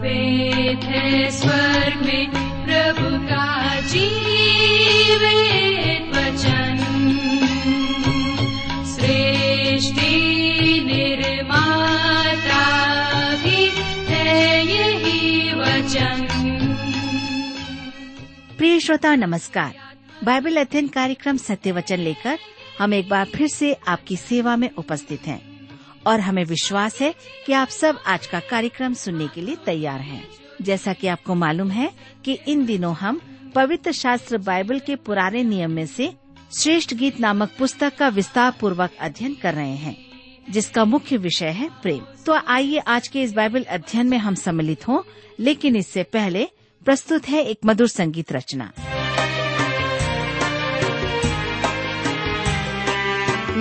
वेद है स्वर्ग में, प्रभु का जीवित वचन। सृष्टि निर्माता भी है यही वचन। प्रिय श्रोता, नमस्कार। बाइबल अध्ययन कार्यक्रम सत्य वचन लेकर हम एक बार फिर से आपकी सेवा में उपस्थित हैं। और हमें विश्वास है कि आप सब आज का कार्यक्रम सुनने के लिए तैयार हैं। जैसा कि आपको मालूम है कि इन दिनों हम पवित्र शास्त्र बाइबल के पुराने नियम में से श्रेष्ठ गीत नामक पुस्तक का विस्तार पूर्वक अध्ययन कर रहे हैं, जिसका मुख्य विषय है प्रेम। तो आइए आज के इस बाइबल अध्ययन में हम सम्मिलित हों, लेकिन इससे पहले प्रस्तुत है एक मधुर संगीत रचना।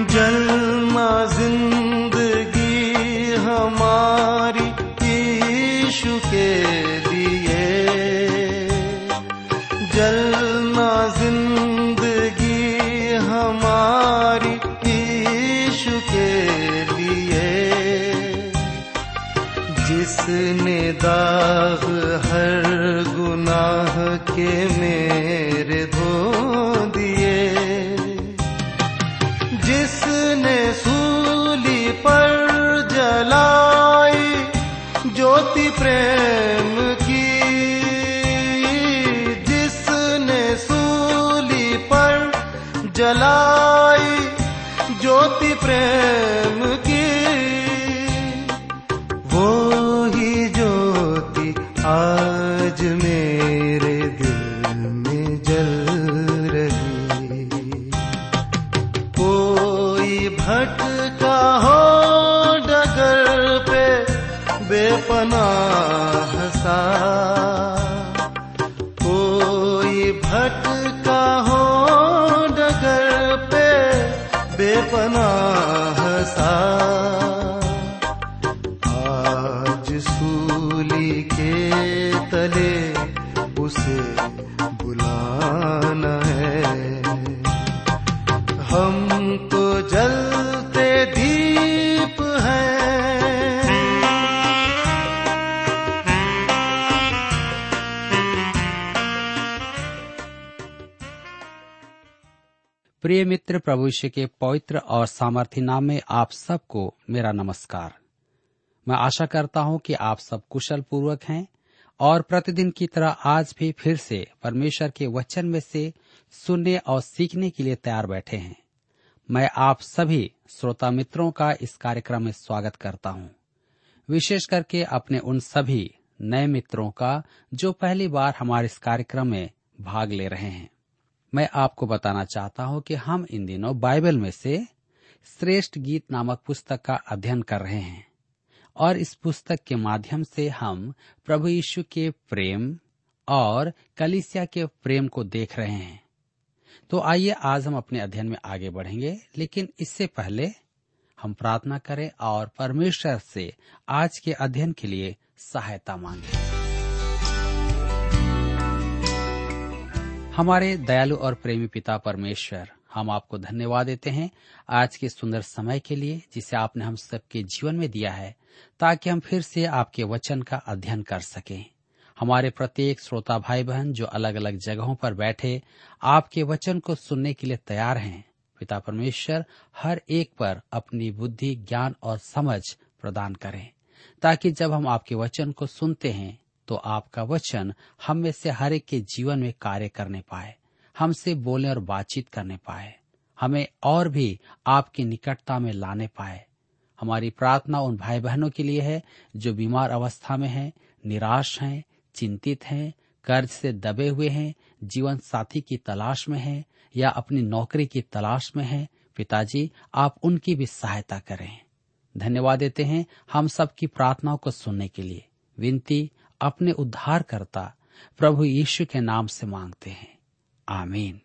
जलमा यीशु भटका हो डगर पे बेपनाह मित्र प्रभु के पवित्र और सामर्थ्य नाम में आप सबको मेरा नमस्कार। मैं आशा करता हूँ कि आप सब कुशल पूर्वक हैं और प्रतिदिन की तरह आज भी फिर से परमेश्वर के वचन में से सुनने और सीखने के लिए तैयार बैठे हैं। मैं आप सभी श्रोता मित्रों का इस कार्यक्रम में स्वागत करता हूँ। विशेष करके अपने उन सभी नए मित्रों का जो पहली बार हमारे इस कार्यक्रम में भाग ले रहे हैं। मैं आपको बताना चाहता हूँ कि हम इन दिनों बाइबल में से श्रेष्ठ गीत नामक पुस्तक का अध्ययन कर रहे हैं और इस पुस्तक के माध्यम से हम प्रभु यीशु के प्रेम और कलिसिया के प्रेम को देख रहे हैं। तो आइए, आज हम अपने अध्ययन में आगे बढ़ेंगे, लेकिन इससे पहले हम प्रार्थना करें और परमेश्वर से आज के अध्ययन के लिए सहायता मांगे। हमारे दयालु और प्रेमी पिता परमेश्वर, हम आपको धन्यवाद देते हैं आज के सुंदर समय के लिए जिसे आपने हम सबके जीवन में दिया है, ताकि हम फिर से आपके वचन का अध्ययन कर सकें। हमारे प्रत्येक श्रोता भाई बहन जो अलग अलग जगहों पर बैठे, आपके वचन को सुनने के लिए तैयार हैं। पिता परमेश्वर हर एक पर अपनी बुद्धि, ज्ञान और समझ प्रदान करें, ताकि जब हम आपके वचन को सुनते हैं तो आपका वचन हम में से हर एक के जीवन में कार्य करने पाए हमसे बोले और बातचीत करने पाए हमें और भी आपकी निकटता में लाने पाए। हमारी प्रार्थना उन भाई बहनों के लिए है जो बीमार अवस्था में हैं, निराश हैं, चिंतित हैं, कर्ज से दबे हुए हैं जीवन साथी की तलाश में हैं या अपनी नौकरी की तलाश में हैं। पिताजी आप उनकी भी सहायता करें। धन्यवाद देते हैं हम सबकी प्रार्थनाओं को सुनने के लिए। विनती अपने उद्धारकर्ता प्रभु यीशु के नाम से मांगते हैं। आमीन।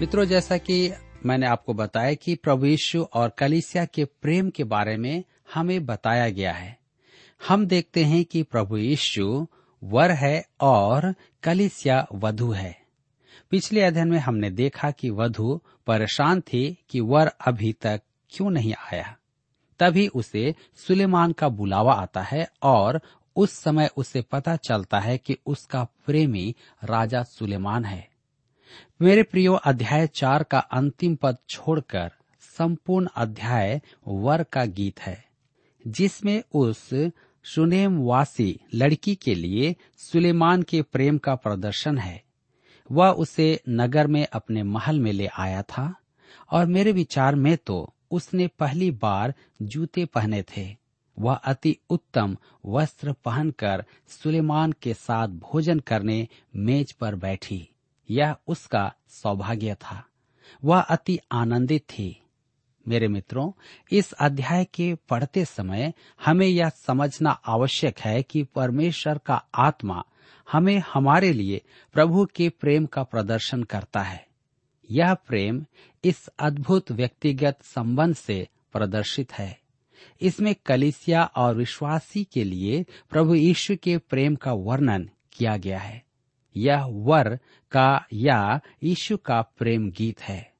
मित्रों, जैसा कि मैंने आपको बताया कि प्रभु यीशु और कलिसिया के प्रेम के बारे में हमें बताया गया है। हम देखते हैं कि प्रभु यीशु वर है और कलिसिया वधु है। पिछले अध्ययन में हमने देखा कि वधु परेशान थी कि वर अभी तक क्यों नहीं आया। तभी उसे सुलेमान का बुलावा आता है और उस समय उसे पता चलता है कि उसका प्रेमी राजा सुलेमान है। मेरे प्रियो, अध्याय चार का अंतिम पद छोड़कर संपूर्ण अध्याय वर का गीत है, जिसमें उस सुनेम वासी लड़की के लिए सुलेमान के प्रेम का प्रदर्शन है। वह उसे नगर में अपने महल में ले आया था और मेरे विचार में तो उसने पहली बार जूते पहने थे। वह अति उत्तम वस्त्र पहनकर सुलेमान के साथ भोजन करने मेज पर बैठी। यह उसका सौभाग्य था। वह अति आनंदित थी। मेरे मित्रों, इस अध्याय के पढ़ते समय हमें यह समझना आवश्यक है कि परमेश्वर का आत्मा हमें हमारे लिए प्रभु के प्रेम का प्रदर्शन करता है। यह प्रेम इस अद्भुत व्यक्तिगत संबंध से प्रदर्शित है। इसमें कलिसिया और विश्वासी के लिए प्रभु यीशु के प्रेम का वर्णन किया गया है। यह वर का या यीशु का प्रेम गीत है।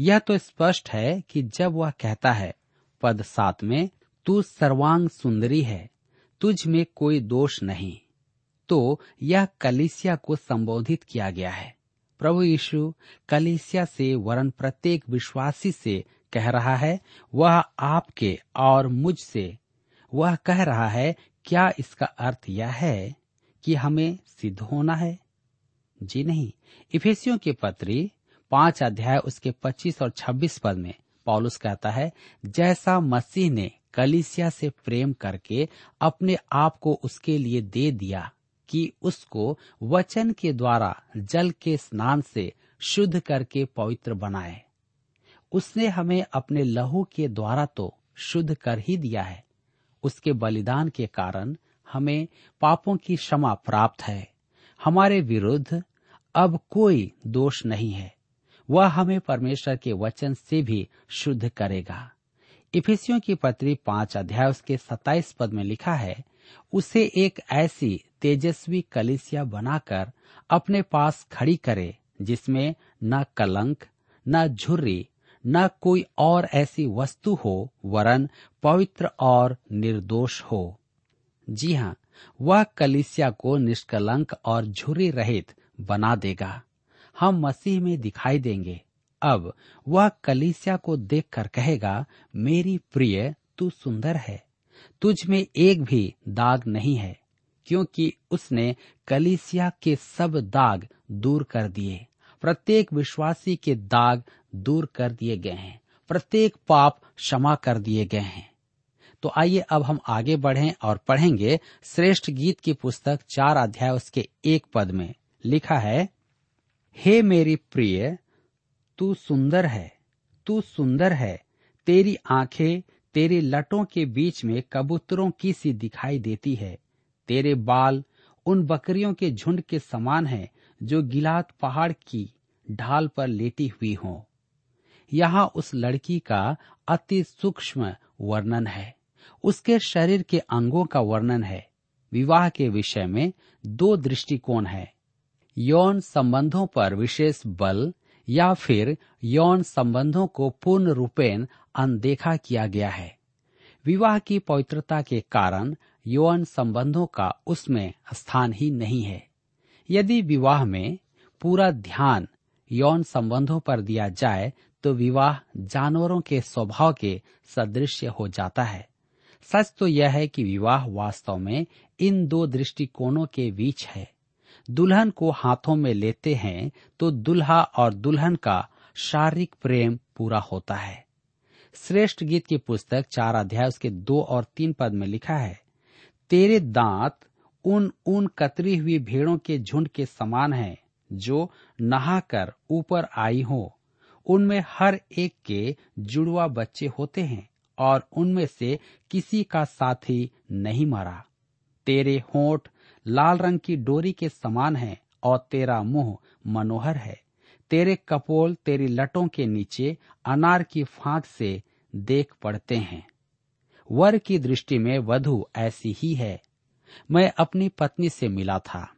यह तो स्पष्ट है कि जब वह कहता है, पद सात में, तू सर्वांग सुंदरी है, तुझ में कोई दोष नहीं। तो यह कलिसिया को संबोधित किया गया है। प्रभु यीशु कलिसिया से वरन प्रत्येक विश्वासी से कह रहा है, वह आपके और मुझ से वह कह रहा है, क्या इसका अर्थ यह है कि हमें सिद्ध होना है? जी नहीं। इफेसियों के पत्री पाँच अध्याय उसके पच्चीस और छब्बीस पद में पॉलुस कहता है, जैसा मसीह ने कलिसिया से प्रेम करके अपने आप को उसके लिए दे दिया कि उसको वचन के द्वारा जल के स्नान से शुद्ध करके पवित्र बनाए। उसने हमें अपने लहू के द्वारा तो शुद्ध कर ही दिया है। उसके बलिदान के कारण हमें पापों की क्षमा प्राप्त है। हमारे विरुद्ध अब कोई दोष नहीं है। वह हमें परमेश्वर के वचन से भी शुद्ध करेगा। इफिसियों की पत्री पाँच अध्याय उसके सताइस पद में लिखा है, उसे एक ऐसी तेजस्वी कलिसिया बनाकर अपने पास खड़ी करे, जिसमें न कलंक, न झुर्री, न कोई और ऐसी वस्तु हो, वरन पवित्र और निर्दोष हो। जी हाँ वह कलिसिया को निष्कलंक और झुर्री रहित बना देगा। हम मसीह में दिखाई देंगे। अब वह कलिसिया को देखकर कहेगा, मेरी प्रिय, तू सुंदर है। तुझ में एक भी दाग नहीं है। क्योंकि उसने कलीसिया के सब दाग दूर कर दिए। प्रत्येक विश्वासी के दाग दूर कर दिए गए हैं। प्रत्येक पाप क्षमा कर दिए गए हैं। तो आइए अब हम आगे बढ़ें और पढ़ेंगे श्रेष्ठ गीत की पुस्तक चार अध्याय उसके एक पद में। लिखा है, हे मेरी प्रिय, तू सुंदर है, तू सुंदर है। तेरी आँखें तेरे लटों के बीच में कबूतरों की सी दिखाई देती है। तेरे बाल उन बकरियों के झुंड के समान हैं जो गिलात पहाड़ की ढाल पर लेटी हुई हों। यहाँ उस लड़की का अति सूक्ष्म वर्णन है। उसके शरीर के अंगों का वर्णन है। विवाह के विषय में दो दृष्टिकोण है। यौन संबंधों पर विशेष बल या फिर यौन संबंधों को पूर्ण रूपेण अनदेखा किया गया है। विवाह की पवित्रता के कारण यौन संबंधों का उसमें स्थान ही नहीं है। यदि विवाह में पूरा ध्यान यौन संबंधों पर दिया जाए तो विवाह जानवरों के स्वभाव के सदृश हो जाता है। सच तो यह है कि विवाह वास्तव में इन दो दृष्टिकोणों के बीच है। दुल्हन को हाथों में लेते हैं तो दुल्हा और दुल्हन का शारीरिक प्रेम पूरा होता है। श्रेष्ठ गीत की पुस्तक चार अध्याय उसके दो और तीन पद में लिखा है तेरे दांत उन उन कतरी हुई भेड़ों के झुंड के समान हैं, जो नहाकर ऊपर आई हो। उनमें हर एक के जुड़वा बच्चे होते हैं, और उनमें से किसी का साथी नहीं मरा। तेरे होठ लाल रंग की डोरी के समान है, और तेरा मुँह मनोहर है। तेरे कपोल तेरी लटों के नीचे अनार की फांक से देख पड़ते हैं। वर की दृष्टि में वधु ऐसी ही है। मैं अपनी पत्नी से मिला था।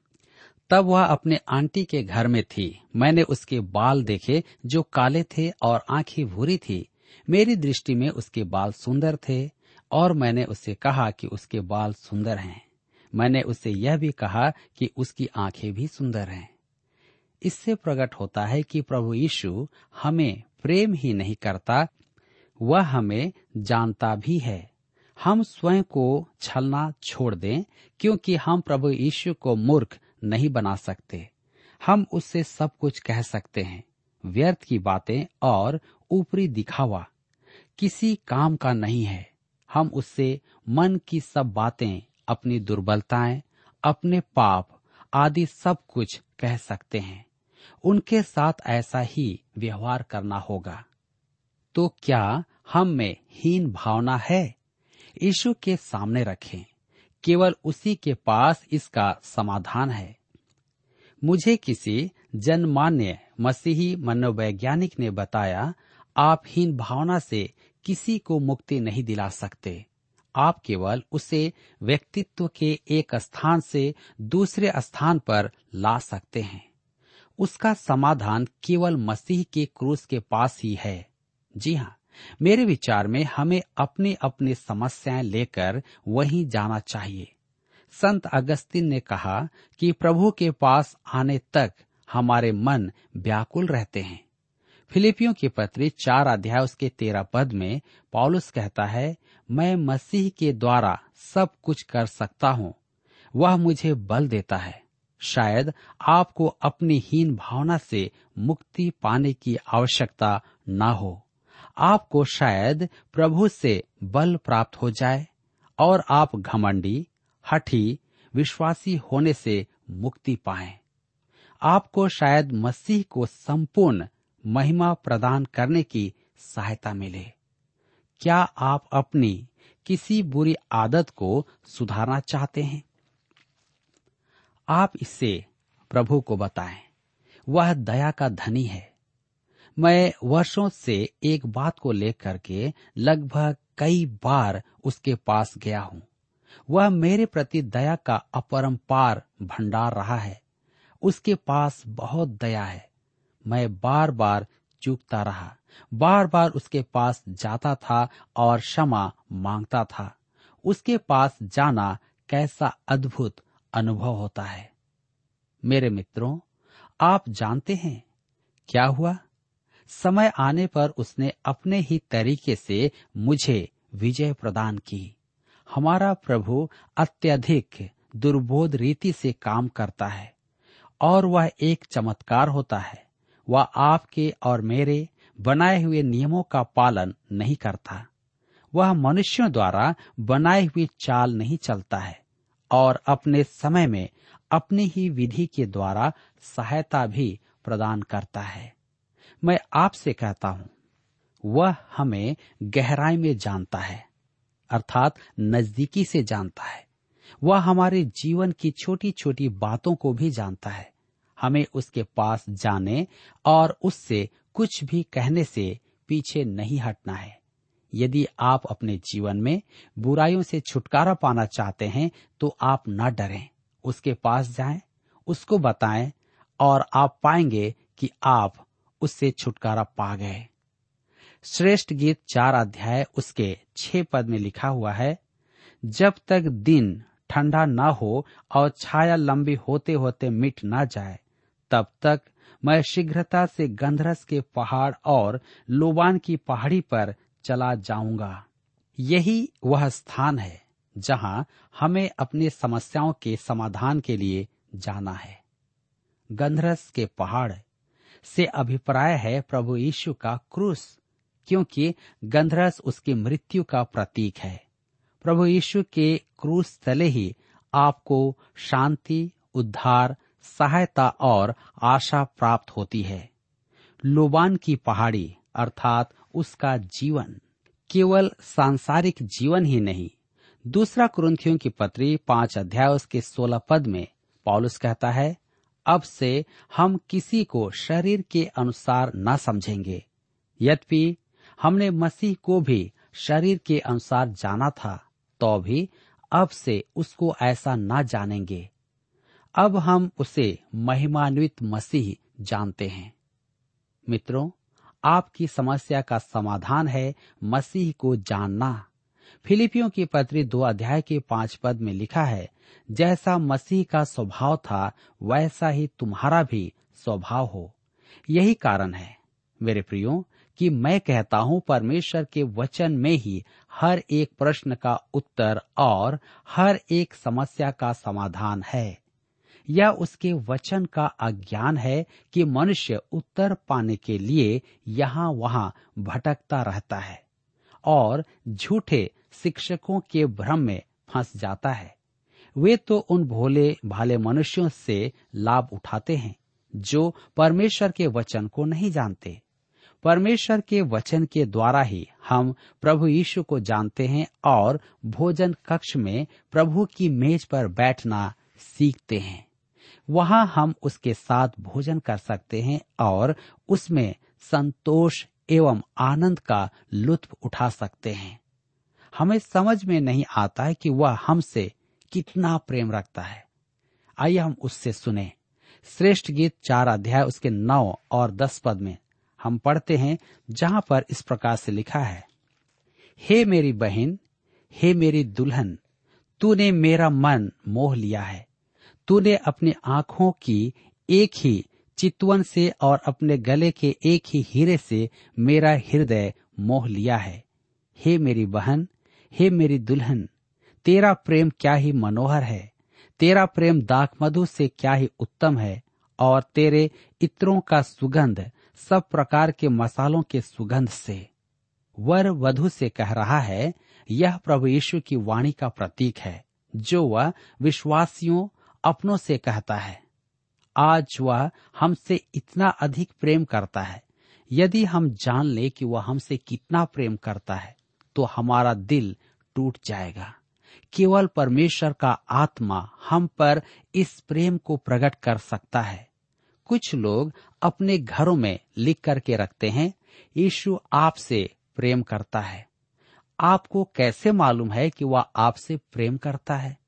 तब वह अपने आंटी के घर में थी। मैंने उसके बाल देखे जो काले थे और आँखें भूरी थी। मेरी दृष्टि में उसके बाल सुंदर थे और मैंने उससे कहा कि उसके बाल सुंदर हैं। मैंने उससे यह भी कहा कि उसकी आँखें भी सुंदर हैं। इससे प्रकट होता है कि प्रभु यीशु हमें प्रेम ही नहीं करता, वह हमें जानता भी है। हम स्वयं को छलना छोड़ दें, क्योंकि हम प्रभु यीशु को मूर्ख नहीं बना सकते। हम उससे सब कुछ कह सकते हैं, व्यर्थ की बातें और ऊपरी दिखावा। किसी काम का नहीं है। हम उससे मन की सब बातें, अपनी दुर्बलताएँ, अपने पाप आदि सब कुछ कह सकते हैं। उनके साथ ऐसा ही व्यवहार करना होगा। तो क्या हम में हीन भावना है? यीशु के सामने रखें। केवल उसी के पास इसका समाधान है। मुझे किसी जनमान्य मसीही मनोवैज्ञानिक ने बताया, आप हीन भावना से किसी को मुक्ति नहीं दिला सकते। आप केवल उसे व्यक्तित्व के एक स्थान से दूसरे स्थान पर ला सकते हैं। उसका समाधान केवल मसीह के क्रूस के पास ही है। जी हाँ मेरे विचार में हमें अपनी अपनी समस्याएँ लेकर वहीं जाना चाहिए। संत अगस्तिन ने कहा कि प्रभु के पास आने तक हमारे मन व्याकुल रहते हैं। फिलिपियों की पत्री चार अध्याय उसके तेरह पद में पॉलुस कहता है, मैं मसीह के द्वारा सब कुछ कर सकता हूँ। वह मुझे बल देता है। शायद आपको अपनी हीन भावना से मुक्ति पाने की आवश्यकता न हो। आपको शायद प्रभु से बल प्राप्त हो जाए और आप घमंडी, हठी, विश्वासी होने से मुक्ति पाए। आपको शायद मसीह को संपूर्ण महिमा प्रदान करने की सहायता मिले। क्या आप अपनी किसी बुरी आदत को सुधारना चाहते हैं? आप इसे प्रभु को बताएँ। वह दया का धनी है। मैं वर्षों से एक बात को लेकर के लगभग कई बार उसके पास गया हूँ। वह मेरे प्रति दया का अपरंपार भंडार रहा है। उसके पास बहुत दया है। मैं बार बार चूकता रहा। बार बार उसके पास जाता था और क्षमा माँगता था। उसके पास जाना कैसा अद्भुत अनुभव होता है। मेरे मित्रों, आप जानते हैं, क्या हुआ? समय आने पर उसने अपने ही तरीके से मुझे विजय प्रदान की। हमारा प्रभु अत्यधिक दुर्बोध रीति से काम करता है और वह एक चमत्कार होता है। वह आपके और मेरे बनाए हुए नियमों का पालन नहीं करता। वह मनुष्यों द्वारा बनाई हुई चाल नहीं चलता है और अपने समय में अपनी ही विधि के द्वारा सहायता भी प्रदान करता है। मैं आपसे कहता हूँ वह हमें गहराई में जानता है अर्थात नजदीकी से जानता है। वह हमारे जीवन की छोटी छोटी बातों को भी जानता है। हमें उसके पास जाने और उससे कुछ भी कहने से पीछे नहीं हटना है। यदि आप अपने जीवन में बुराइयों से छुटकारा पाना चाहते हैं तो आप न डरें। उसके पास जाएँ, उसको बताएँ और आप पाएँगे कि आप उससे छुटकारा पा गए। श्रेष्ठ गीत चार अध्याय उसके छह पद में लिखा हुआ है, जब तक दिन ठंडा न हो और छाया लंबी होते होते मिट न जाए, तब तक मैं शीघ्रता से गंधरस के पहाड़ और लोबान की पहाड़ी पर चला जाऊँगा। यही वह स्थान है जहाँ हमें अपनी समस्याओं के समाधान के लिए जाना है। गंधरस के पहाड़ से अभिप्राय है प्रभु यीशु का क्रूस, क्योंकि गंधरस उसकी मृत्यु का प्रतीक है। प्रभु यीशु के क्रूस तले ही आपको शांति, उद्धार, सहायता और आशा प्राप्त होती है। लोबान की पहाड़ी, अर्थात उसका जीवन, केवल सांसारिक जीवन ही नहीं। दूसरा कुरुंथियों की पत्री पाँच अध्याय उसके सोलह पद में पॉलुस कहता है अब से हम किसी को शरीर के अनुसार न समझेंगे। यद्यपि हमने मसीह को भी शरीर के अनुसार जाना था तो भी अब से उसको ऐसा न जानेंगे। अब हम उसे महिमान्वित मसीह जानते हैं। मित्रों, आपकी समस्या का समाधान है मसीह को जानना। फिलिपियों की पत्री दो अध्याय के पाँच पद में लिखा है, जैसा मसीह का स्वभाव था, वैसा ही तुम्हारा भी स्वभाव हो। यही कारण है। मेरे प्रियो, कि मैं कहता हूँ, परमेश्वर के वचन में ही हर एक प्रश्न का उत्तर और हर एक समस्या का समाधान है। यह उसके वचन का अज्ञान है कि मनुष्य उत्तर पाने के लिए यहाँ वहाँ भटकता रहता है। और झूठे शिक्षकों के भ्रम में फंस जाता है। वे तो उन भोले भाले मनुष्यों से लाभ उठाते हैं, जो परमेश्वर के वचन को नहीं जानते। परमेश्वर के वचन के द्वारा ही हम प्रभु यीशु को जानते हैं और भोजन कक्ष में प्रभु की मेज पर बैठना सीखते हैं। वहाँ हम उसके साथ भोजन कर सकते हैं और उसमें संतोष एवं आनंद का लुत्फ उठा सकते हैं। हमें समझ में नहीं आता है कि वह हमसे कितना प्रेम रखता है। आइए हम उससे सुने। श्रेष्ठ गीत चार अध्याय उसके नौ और दस पद में हम पढ़ते हैं, जहाँ पर इस प्रकार से लिखा है, हे मेरी बहन, हे मेरी दुल्हन, तूने मेरा मन मोह लिया है। तूने अपनी आँखों की एक ही चितवन से और अपने गले के एक ही हीरे से मेरा हृदय मोह लिया है। हे मेरी बहन, हे मेरी दुल्हन, तेरा प्रेम क्या ही मनोहर है? तेरा प्रेम दाक मधु से क्या ही उत्तम है? और तेरे इत्रों का सुगंध सब प्रकार के मसालों के सुगंध से। वर वधु से कह रहा है, यह प्रभु यीशु की वाणी का प्रतीक है, जो वह विश्वासियों अपनों से कहता है। आज वह हमसे इतना अधिक प्रेम करता है। यदि हम जान ले कि वह हमसे कितना प्रेम करता है तो हमारा दिल टूट जाएगा। केवल परमेश्वर का आत्मा हम पर इस प्रेम को प्रकट कर सकता है। कुछ लोग अपने घरों में लिख करके रखते हैं, यीशु आपसे प्रेम करता है। आपको कैसे मालूम है कि वह आपसे प्रेम करता है?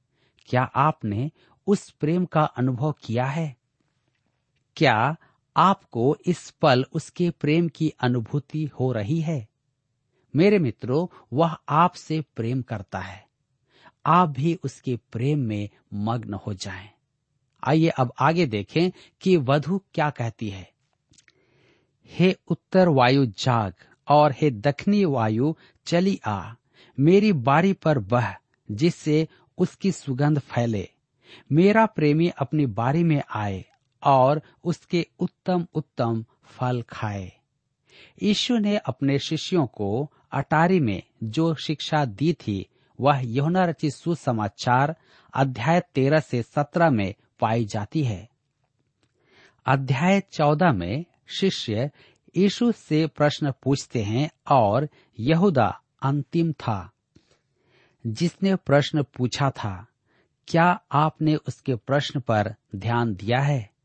क्या आपने उस प्रेम का अनुभव किया है? क्या आपको इस पल उसके प्रेम की अनुभूति हो रही है? मेरे मित्रों, वह आपसे प्रेम करता है। आप भी उसके प्रेम में मग्न हो जाएँ। आइए अब आगे देखें कि वधु क्या कहती है। हे उत्तर वायु जाग और हे दक्षिणी वायु चली आ। मेरी बारी पर बह, जिससे उसकी सुगंध फैले। मेरा प्रेमी अपनी बारी में आए और उसके उत्तम उत्तम फल खाए। यीशु ने अपने शिष्यों को अटारी में जो शिक्षा दी थी, वह यहुना रचित सुसमाचार अध्याय तेरह से सत्रह में पाई जाती है। अध्याय चौदह में शिष्य यीशु से प्रश्न पूछते हैं और यहूदा अंतिम था। जिसने प्रश्न पूछा था, क्या आपने उसके प्रश्न पर ध्यान दिया है?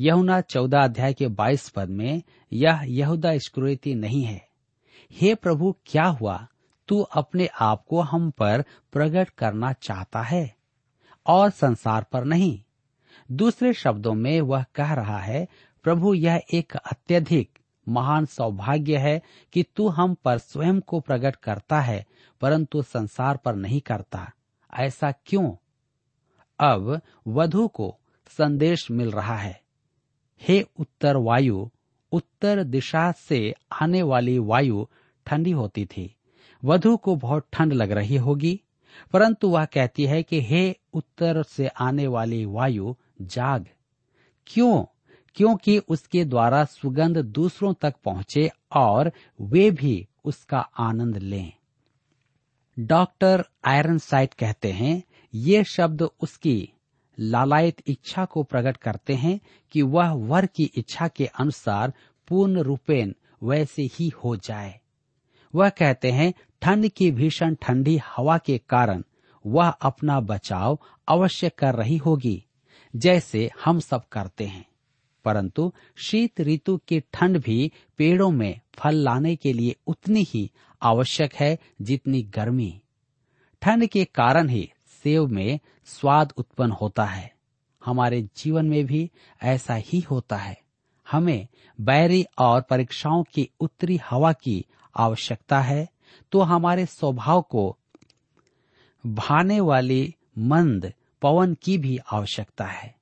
यहुना चौदह अध्याय के बाईस पद में यह यहूदा स्क्रोती नहीं है। हे प्रभु, क्या हुआ? तू अपने आप को हम पर प्रकट करना चाहता है और संसार पर नहीं। दूसरे शब्दों में वह कह रहा है, प्रभु, यह एक अत्यधिक महान सौभाग्य है कि तू हम पर स्वयं को प्रकट करता है, परंतु संसार पर नहीं करता। ऐसा क्यों? अब वधु को संदेश मिल रहा है। हे उत्तर वायु, उत्तर दिशा से आने वाली वायु ठंडी होती थी। वधु को बहुत ठंड लग रही होगी, परंतु वह कहती है कि हे उत्तर से आने वाली वायु, जाग। क्यों? क्योंकि उसके द्वारा सुगंध दूसरों तक पहुँचे और वे भी उसका आनंद लें। डॉक्टर आयरन साइट कहते हैं, ये शब्द उसकी लालायत इच्छा को प्रकट करते हैं कि वह वर की इच्छा के अनुसार पूर्ण रूपेण वैसे ही हो जाए। वह कहते हैं, ठंड की भीषण ठंडी हवा के कारण वह अपना बचाव अवश्य कर रही होगी, जैसे हम सब करते हैं। परंतु शीत ऋतु की ठंड भी पेड़ों में फल लाने के लिए उतनी ही आवश्यक है जितनी गर्मी। ठंड के कारण ही सेव में स्वाद उत्पन्न होता है। हमारे जीवन में भी ऐसा ही होता है। हमें बैरी और परीक्षाओं की उत्तरी हवा की आवश्यकता है तो हमारे स्वभाव को भाने वाली मंद पवन की भी आवश्यकता है।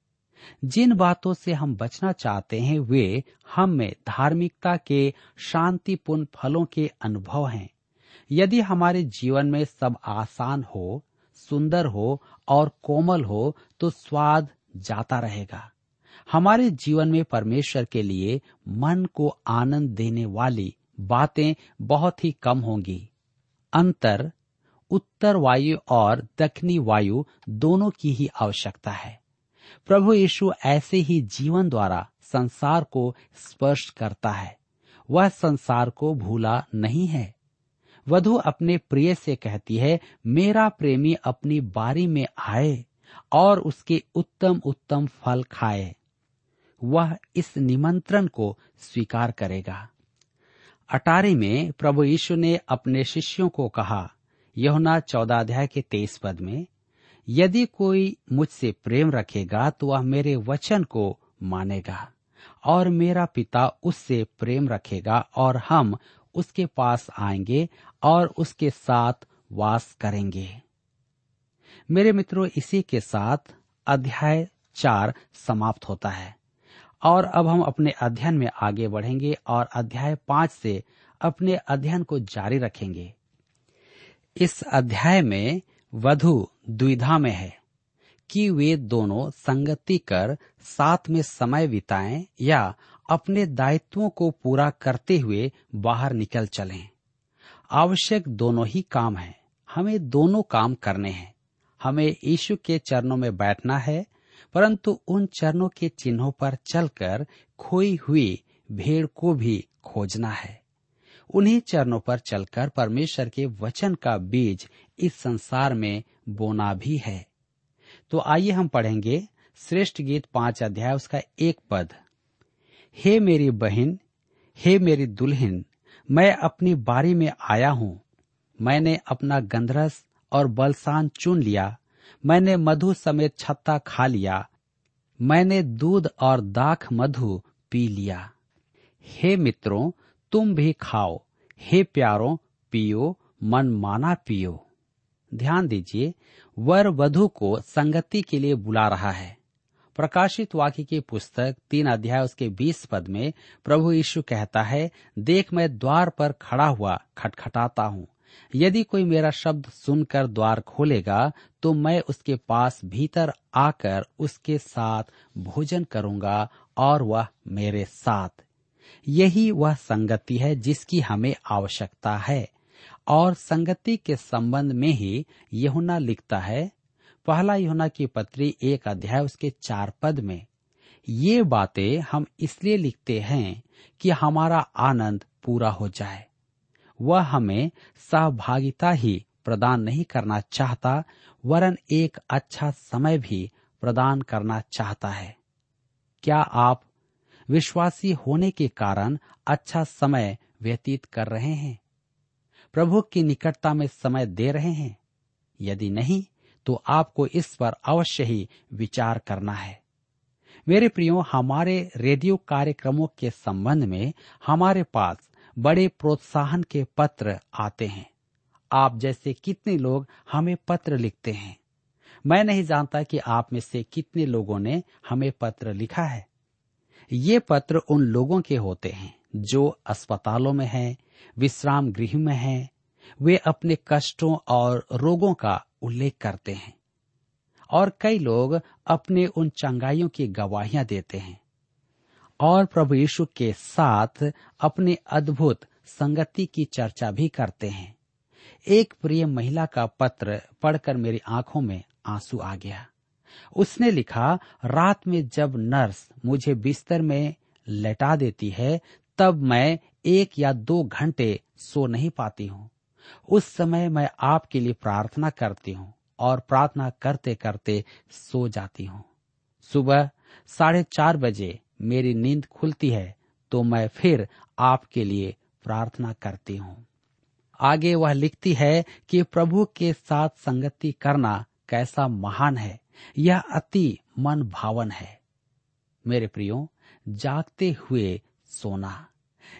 जिन बातों से हम बचना चाहते हैं, वे हम में धार्मिकता के शांतिपूर्ण फलों के अनुभव हैं। यदि हमारे जीवन में सब आसान हो सुंदर हो और कोमल हो तो स्वाद जाता रहेगा। हमारे जीवन में परमेश्वर के लिए मन को आनंद देने वाली बातें बहुत ही कम होंगी। अंतर, उत्तर वायु और दक्षिणी वायु दोनों की ही आवश्यकता है। प्रभु यीशु ऐसे ही जीवन द्वारा संसार को स्पर्श करता है। वह संसार को भूला नहीं है। वधु अपने प्रिय से कहती है, मेरा प्रेमी अपनी बारी में आए और उसके उत्तम उत्तम फल खाए। वह इस निमंत्रण को स्वीकार करेगा। अटारी में प्रभु यीशु ने अपने शिष्यों को कहा, यहुना चौदह अध्याय के तेईस पद में, यदि कोई मुझसे प्रेम रखेगा तो वह मेरे वचन को मानेगा और मेरा पिता उससे प्रेम रखेगा और हम उसके पास आएँगे और उसके साथ वास करेंगे। मेरे मित्रों, इसी के साथ अध्याय चार समाप्त होता है। और अब हम अपने अध्ययन में आगे बढ़ेंगे और अध्याय पाँच से अपने अध्ययन को जारी रखेंगे। इस अध्याय में वधु द्विधा में है कि वे दोनों संगति कर साथ में समय बिताएँ या अपने दायित्वों को पूरा करते हुए बाहर निकल चलें। आवश्यक दोनों ही काम हैं। हमें दोनों काम करने हैं। हमें यीशु के चरणों में बैठना है, परंतु उन चरणों के चिन्हों पर चलकर खोई हुई भेड़ को भी खोजना है। उन्हीं चरणों पर चलकर परमेश्वर के वचन का बीज इस संसार में बोना भी है। तो आइए हम पढ़ेंगे श्रेष्ठ गीत पाँच अध्याय, उसका एक पद। हे मेरी बहन, हे मेरी दुल्हन, मैं अपनी बारी में आया हूँ। मैंने अपना गंधरस और बलसान चुन लिया। मैंने मधु समेत छत्ता खा लिया। मैंने दूध और दाख मधु पी लिया। हे मित्रों, तुम भी खाओ। हे प्यारो, पियो मन माना पियो। ध्यान दीजिए, वर वधु को संगति के लिए बुला रहा है। प्रकाशित वाक्य की पुस्तक तीन अध्याय उसके बीस पद में प्रभु यीशु कहता है, देख मैं द्वार पर खड़ा हुआ खटखटाता हूँ। यदि कोई मेरा शब्द सुनकर द्वार खोलेगा तो मैं उसके पास भीतर आकर उसके साथ भोजन करूँगा और वह मेरे साथ। यही वह संगति है जिसकी हमें आवश्यकता है। और संगति के संबंध में ही यहुना लिखता है पहला योना की पत्री एक अध्याय उसके चार पद में, ये बातें हम इसलिए लिखते हैं कि हमारा आनंद पूरा हो जाए। वह हमें सहभागिता ही प्रदान नहीं करना चाहता, वरन एक अच्छा समय भी प्रदान करना चाहता है। क्या आप विश्वासी होने के कारण अच्छा समय व्यतीत कर रहे हैं? प्रभु की निकटता में समय दे रहे हैं? यदि नहीं तो आपको इस पर अवश्य ही विचार करना है। मेरे प्रियो हमारे रेडियो कार्यक्रमों के संबंध में हमारे पास बड़े प्रोत्साहन के पत्र आते हैं। आप जैसे कितने लोग हमें पत्र लिखते हैं। मैं नहीं जानता कि आप में से कितने लोगों ने हमें पत्र लिखा है। ये पत्र उन लोगों के होते हैं जो अस्पतालों में हैं, विश्राम गृह में हैं, वे अपने कष्टों और रोगों का उल्लेख करते हैं। और कई लोग अपने उन चंगाइयों की गवाहियाँ देते हैं। और प्रभु यीशु के साथ अपने अद्भुत संगति की चर्चा भी करते हैं। एक प्रिय महिला का पत्र पढ़कर मेरी आँखों में आँसू आ गया। उसने लिखा, रात में जब नर्स मुझे बिस्तर में लेटा देती है, तब मैं एक या दो घंटे सो नहीं पाती हूँ। उस समय मैं आपके लिए प्रार्थना करती हूँ और प्रार्थना करते करते सो जाती हूँ। सुबह साढ़े चार बजे मेरी नींद खुलती है तो मैं फिर आपके लिए प्रार्थना करती हूँ। आगे वह लिखती है कि प्रभु के साथ संगति करना कैसा महान है, यह अति मन भावन है। मेरे प्रियो, जागते हुए सोना।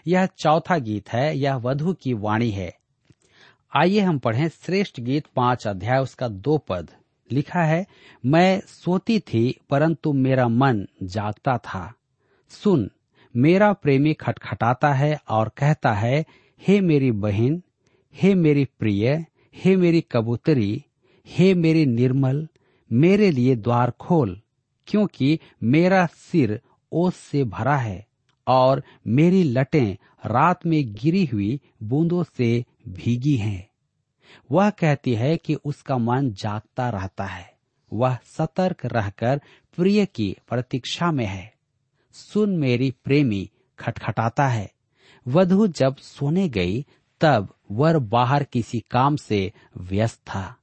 यह चौथा गीत है, यह वधु की वाणी है। आइए हम पढ़ें श्रेष्ठ गीत पाँच अध्याय, उसका दो पद। लिखा है, मैं सोती थी, परंतु मेरा मन जागता था। सुन, मेरा प्रेमी खटखटाता है और कहता है, हे मेरी बहन, हे मेरी प्रिय, हे मेरी कबूतरी, हे मेरी निर्मल, मेरे लिए द्वार खोल, क्योंकि मेरा सिर ओस से भरा है और मेरी लटें रात में गिरी हुई बूंदों से भीगी हैं। वह कहती है कि उसका मन जागता रहता है। वह सतर्क रहकर प्रिय की प्रतीक्षा में है। सुन मेरी प्रेमी, खटखटाता है। वधु जब सोने गई, तब वर बाहर किसी काम से व्यस्त था।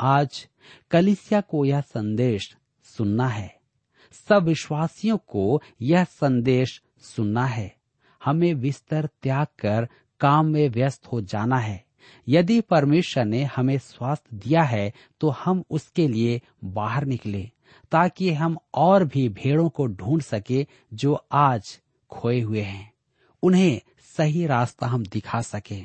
आज कलिसिया को यह संदेश सुनना है। सब विश्वासियों को यह संदेश सुनना है। हमें बिस्तर त्याग कर काम में व्यस्त हो जाना है। यदि परमेश्वर ने हमें स्वास्थ्य दिया है तो हम उसके लिए बाहर निकले, ताकि हम और भी भेड़ों को ढूंढ सके जो आज खोए हुए हैं। उन्हें सही रास्ता हम दिखा सके।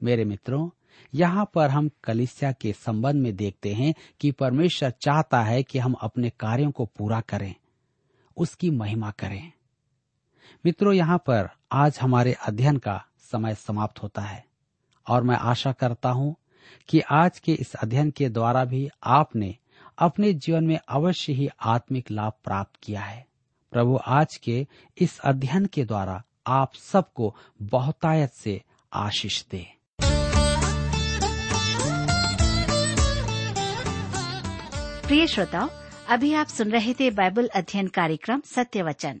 मेरे मित्रों, यहाँ पर हम कलिसिया के संबंध में देखते हैं कि परमेश्वर चाहता है कि हम अपने कार्यों को पूरा करें, उसकी महिमा करें। मित्रों, यहाँ पर आज हमारे अध्ययन का समय समाप्त होता है और मैं आशा करता हूँ कि आज के इस अध्ययन के द्वारा भी आपने अपने जीवन में अवश्य ही आत्मिक लाभ प्राप्त किया है। प्रभु, आज के इस अध्ययन के द्वारा आप सबको बहुतायत से आशीष दे। प्रिय श्रोताओ, अभी आप सुन रहे थे बाइबल अध्ययन कार्यक्रम सत्य वचन।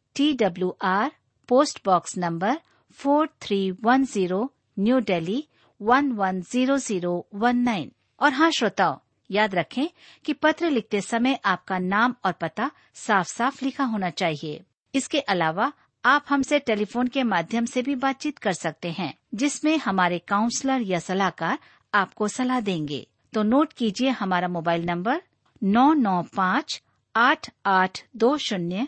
T W R post box number four three one zero New Delhi one one zero zero one nine और हाँ श्रोताओ, याद रखें कि पत्र लिखते समय आपका नाम और पता साफ़ साफ़ लिखा होना चाहिए। इसके अलावा आप हमसे टेलीफोन के माध्यम से भी बातचीत कर सकते हैं, जिसमें हमारे काउंसलर या सलाहकार आपको सलाह देंगे। तो नोट कीजिए हमारा मोबाइल नंबर नौ नौ पाँच आठ आठ दो शून्य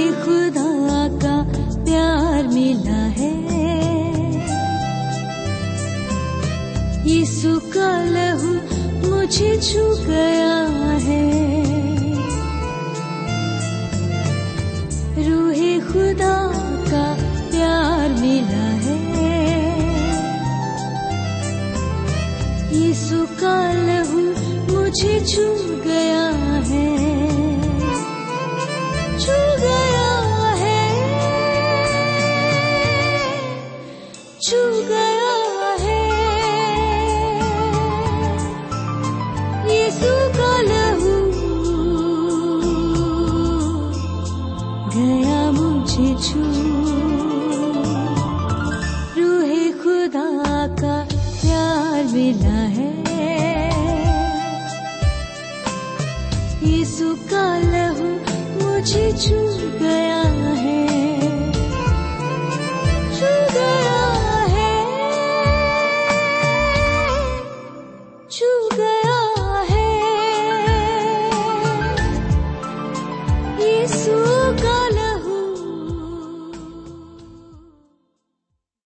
रूह खुदा का प्यार मिला है। यीशु का लहू मुझे छू गया है। रूह खुदा का प्यार मिला है। यीशु का लहू मुझे छू गया है।